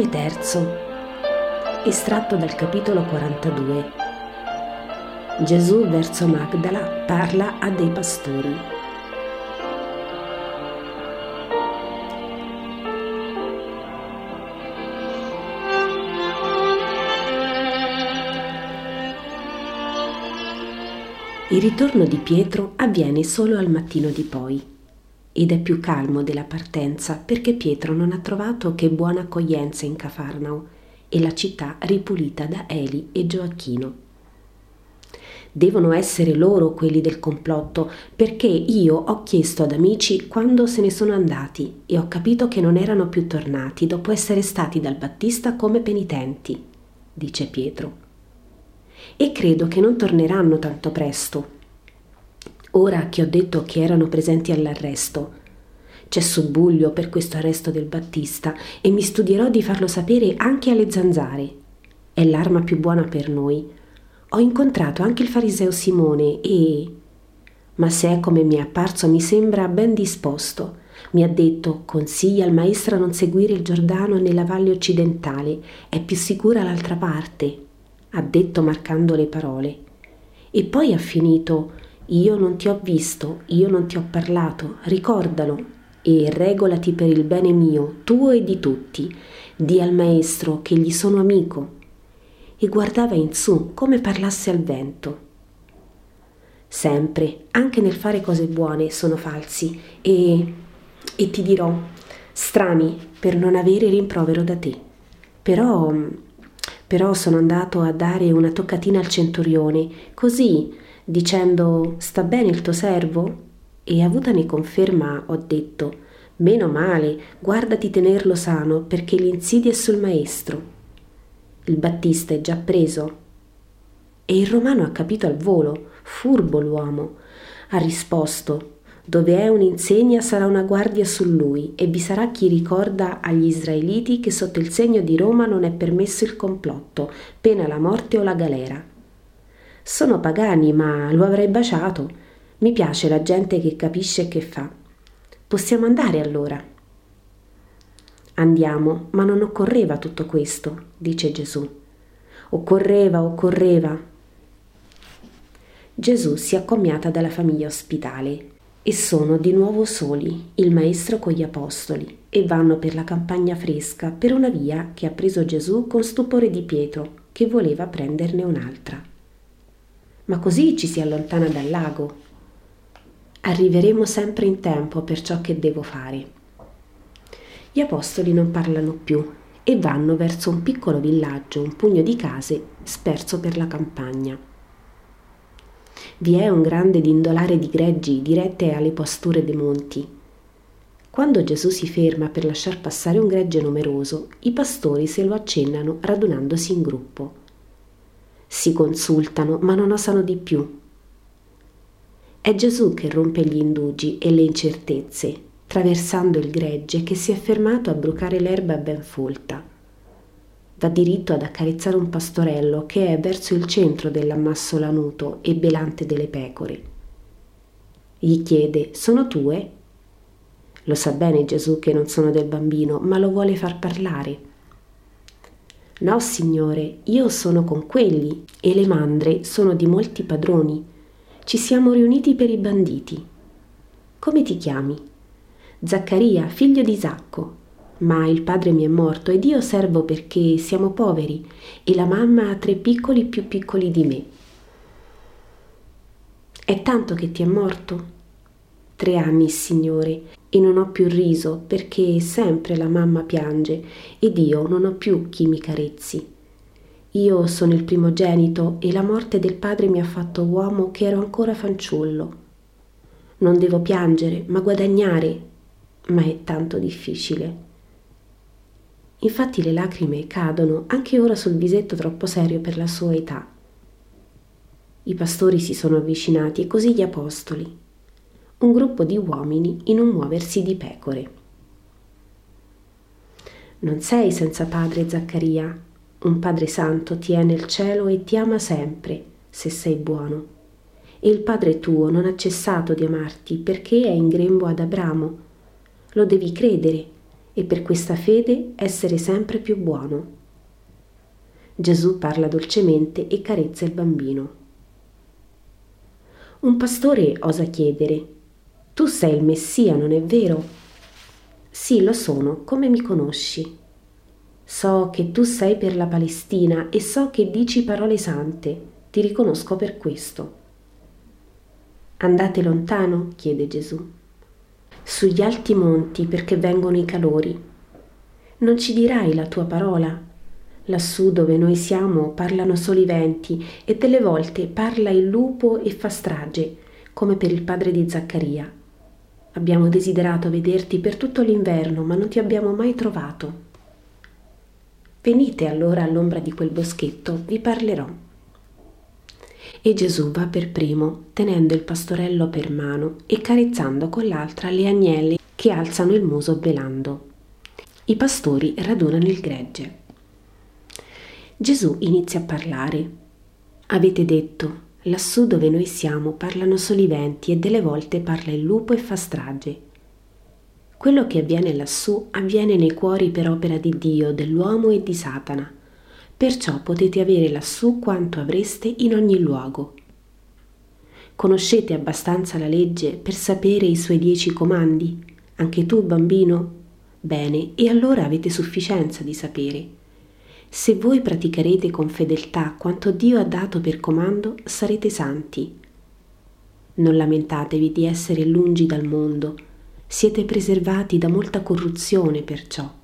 Volume 3, estratto dal capitolo 42. Gesù verso Magdala parla a dei pastori. Il ritorno di Pietro avviene solo al mattino di poi ed è più calmo della partenza perché Pietro non ha trovato che buona accoglienza in Cafarnao e la città ripulita da Eli e Gioacchino. Devono essere loro quelli del complotto, perché io ho chiesto ad amici quando se ne sono andati e ho capito che non erano più tornati dopo essere stati dal Battista come penitenti, dice Pietro. E credo che non torneranno tanto presto, ora che ho detto che erano presenti all'arresto. C'è subbuglio per questo arresto del Battista e mi studierò di farlo sapere anche alle zanzare. È l'arma più buona per noi. Ho incontrato anche il fariseo Simone e... Ma se è come mi è apparso mi sembra ben disposto. Mi ha detto consiglia al maestro a non seguire il Giordano nella valle occidentale, è più sicura l'altra parte. Ha detto marcando le parole. E poi ha finito io non ti ho visto, io non ti ho parlato, ricordalo e regolati per il bene mio, tuo e di tutti. Di al maestro che gli sono amico. E guardava in su come parlasse al vento. Sempre, anche nel fare cose buone, sono falsi e, e ti dirò, strani per non avere rimprovero da te. Però, però sono andato a dare una toccatina al centurione, così dicendo sta bene il tuo servo? E avutane conferma ho detto meno male, guarda di tenerlo sano perché l'insidia è sul maestro. Il Battista è già preso. E il romano ha capito al volo, furbo l'uomo. Ha risposto dove è un'insegna sarà una guardia su lui e vi sarà chi ricorda agli israeliti che sotto il segno di Roma non è permesso il complotto, pena la morte o la galera. Sono pagani, ma lo avrei baciato. Mi piace la gente che capisce e che fa. Possiamo andare allora. Andiamo, ma non occorreva tutto questo, dice Gesù. Occorreva, occorreva. Gesù si accomiata dalla famiglia ospitale e sono di nuovo soli, il maestro con gli apostoli, e vanno per la campagna fresca, per una via che ha preso Gesù con stupore di Pietro, che voleva prenderne un'altra ma così ci si allontana dal lago. Arriveremo sempre in tempo per ciò che devo fare. Gli apostoli non parlano più e vanno verso un piccolo villaggio, un pugno di case sperso per la campagna. Vi è un grande dindolare di greggi dirette alle pasture dei monti. Quando Gesù si ferma per lasciar passare un gregge numeroso, i pastori se lo accennano radunandosi in gruppo si consultano ma non osano di più. È Gesù che rompe gli indugi e le incertezze, traversando il gregge che si è fermato a brucare l'erba ben folta. Va diritto ad accarezzare un pastorello che è verso il centro dell'ammasso lanuto e belante delle pecore. Gli chiede: Sono tue? Lo sa bene Gesù che non sono del bambino, ma lo vuole far parlare. No, signore, io sono con quelli e le mandre sono di molti padroni. Ci siamo riuniti per i banditi. Come ti chiami? Zaccaria, figlio di Isacco. Ma il padre mi è morto ed io servo perché siamo poveri e la mamma ha tre piccoli più piccoli di me. È tanto che ti è morto? Tre anni, Signore, e non ho più riso perché sempre la mamma piange ed io non ho più chi mi carezzi. Io sono il primogenito e la morte del padre mi ha fatto uomo che ero ancora fanciullo. Non devo piangere, ma guadagnare, ma è tanto difficile. Infatti le lacrime cadono anche ora sul visetto troppo serio per la sua età. I pastori si sono avvicinati e così gli apostoli un gruppo di uomini in un muoversi di pecore. Non sei senza padre, Zaccaria. Un Padre Santo ti è nel cielo e ti ama sempre, se sei buono. E il Padre tuo non ha cessato di amarti perché è in grembo ad Abramo. Lo devi credere e per questa fede essere sempre più buono. Gesù parla dolcemente e carezza il bambino. Un pastore osa chiedere, Tu sei il Messia, non è vero? Sì, lo sono, come mi conosci? So che tu sei per la Palestina e so che dici parole sante, ti riconosco per questo. Andate lontano? chiede Gesù sugli alti monti perché vengono i calori. Non ci dirai la tua parola? Lassù dove noi siamo parlano solo i venti e delle volte parla il lupo e fa strage, come per il padre di Zaccaria. Abbiamo desiderato vederti per tutto l'inverno, ma non ti abbiamo mai trovato. Venite allora all'ombra di quel boschetto, vi parlerò e Gesù va per primo, tenendo il pastorello per mano e carezzando con l'altra le agnelle che alzano il muso belando. I pastori radunano il gregge. Gesù inizia a parlare. Avete detto, lassù dove noi siamo parlano solo i venti e delle volte parla il lupo e fa strage. Quello che avviene lassù avviene nei cuori per opera di Dio, dell'uomo e di Satana perciò potete avere lassù quanto avreste in ogni luogo. Conoscete abbastanza la legge per sapere i suoi dieci comandi? Anche tu, bambino? Bene, e allora avete sufficienza di sapere. Se voi praticherete con fedeltà quanto Dio ha dato per comando, sarete santi. Non lamentatevi di essere lungi dal mondo, siete preservati da molta corruzione perciò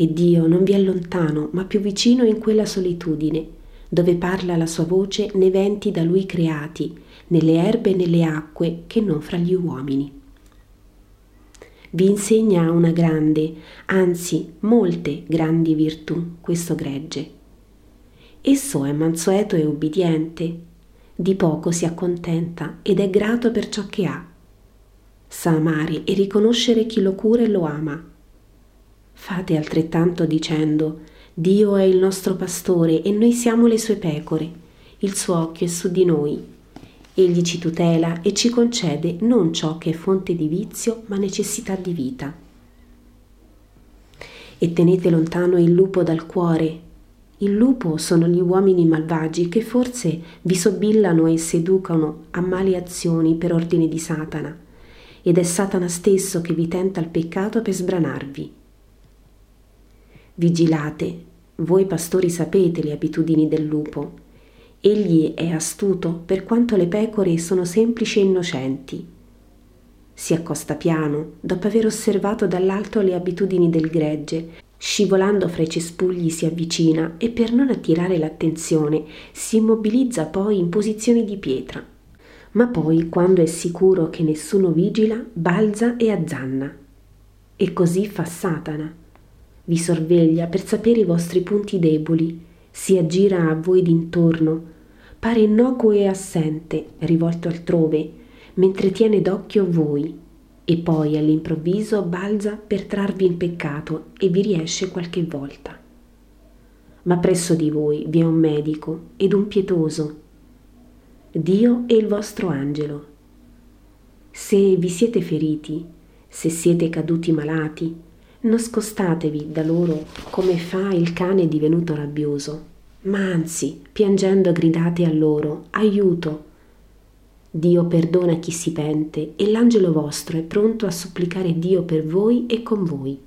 e Dio non vi è lontano, ma più vicino in quella solitudine, dove parla la sua voce nei venti da lui creati, nelle erbe e nelle acque, che non fra gli uomini. Vi insegna una grande, anzi molte grandi virtù questo gregge. Esso è mansueto e ubbidiente, di poco si accontenta ed è grato per ciò che ha. Sa amare e riconoscere chi lo cura e lo ama Fate altrettanto dicendo, Dio è il nostro pastore e noi siamo le sue pecore, il suo occhio è su di noi. Egli ci tutela e ci concede non ciò che è fonte di vizio, ma necessità di vita. E tenete lontano il lupo dal cuore. Il lupo sono gli uomini malvagi che forse vi sobillano e seducano a mali azioni per ordine di Satana, ed è Satana stesso che vi tenta il peccato per sbranarvi. Vigilate, voi pastori sapete le abitudini del lupo. Egli è astuto per quanto le pecore sono semplici e innocenti. Si accosta piano, dopo aver osservato dall'alto le abitudini del gregge, scivolando fra i cespugli si avvicina e per non attirare l'attenzione si immobilizza poi in posizioni di pietra. Ma poi, quando è sicuro che nessuno vigila, balza e azzanna. E così fa Satana vi sorveglia per sapere i vostri punti deboli, si aggira a voi d'intorno, pare innocuo e assente, rivolto altrove, mentre tiene d'occhio voi, e poi all'improvviso balza per trarvi in peccato e vi riesce qualche volta. Ma presso di voi vi è un medico ed un pietoso, Dio e il vostro angelo. Se vi siete feriti, se siete caduti malati, non scostatevi da loro come fa il cane divenuto rabbioso, ma anzi, piangendo gridate a loro, aiuto. Dio perdona chi si pente e l'angelo vostro è pronto a supplicare Dio per voi e con voi.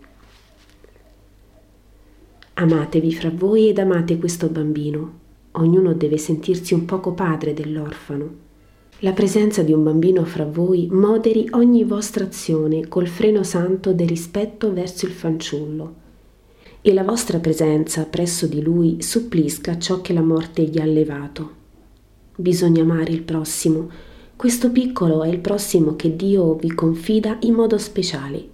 Amatevi fra voi ed amate questo bambino. Ognuno deve sentirsi un poco padre dell'orfano la presenza di un bambino fra voi moderi ogni vostra azione col freno santo del rispetto verso il fanciullo e la vostra presenza presso di lui supplisca ciò che la morte gli ha levato. Bisogna amare il prossimo. Questo piccolo è il prossimo che Dio vi confida in modo speciale.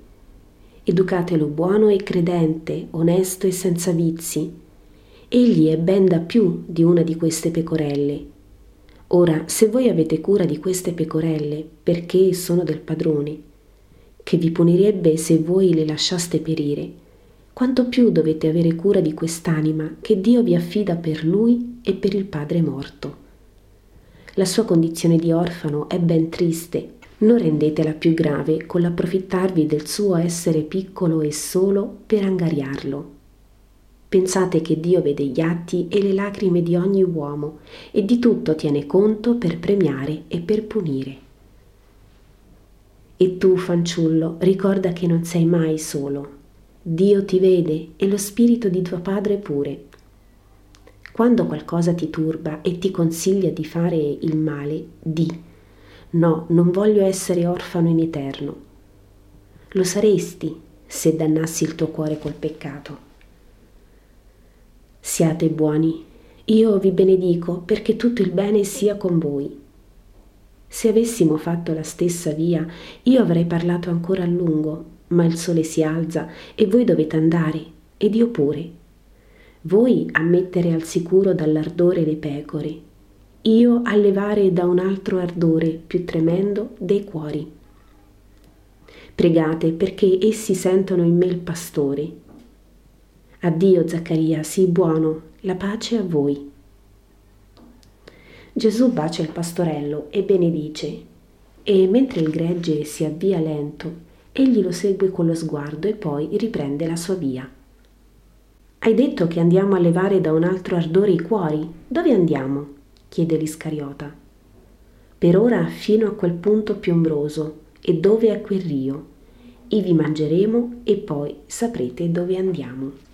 Educatelo buono e credente, onesto e senza vizi. Egli è ben da più di una di queste pecorelle Ora, se voi avete cura di queste pecorelle, perché sono del padrone, che vi punirebbe se voi le lasciaste perire, quanto più dovete avere cura di quest'anima che Dio vi affida per lui e per il padre morto. La sua condizione di orfano è ben triste, Non rendetela più grave con l'approfittarvi del suo essere piccolo e solo per angariarlo. Pensate che Dio vede gli atti e le lacrime di ogni uomo e di tutto tiene conto per premiare e per punire. E tu, fanciullo, ricorda che non sei mai solo. Dio ti vede e lo spirito di tuo padre pure. Quando qualcosa ti turba e ti consiglia di fare il male, di no, non voglio essere orfano in eterno. Lo saresti se dannassi il tuo cuore col peccato. Siate buoni, io vi benedico perché tutto il bene sia con voi. Se avessimo fatto la stessa via, io avrei parlato ancora a lungo, ma il sole si alza e voi dovete andare, ed io pure. Voi a mettere al sicuro dall'ardore le pecore, io a levare da un altro ardore più tremendo dei cuori. Pregate perché essi sentono in me il pastore Addio Zaccaria, sii buono, la pace a voi. Gesù bacia il pastorello e benedice, e mentre il gregge si avvia lento, egli lo segue con lo sguardo e poi riprende la sua via. Hai detto che andiamo a levare da un altro ardore i cuori? Dove andiamo? chiede l'Iscariota. Per ora fino a quel punto più ombroso, e dove è quel rio. Ivi mangeremo e poi saprete dove andiamo.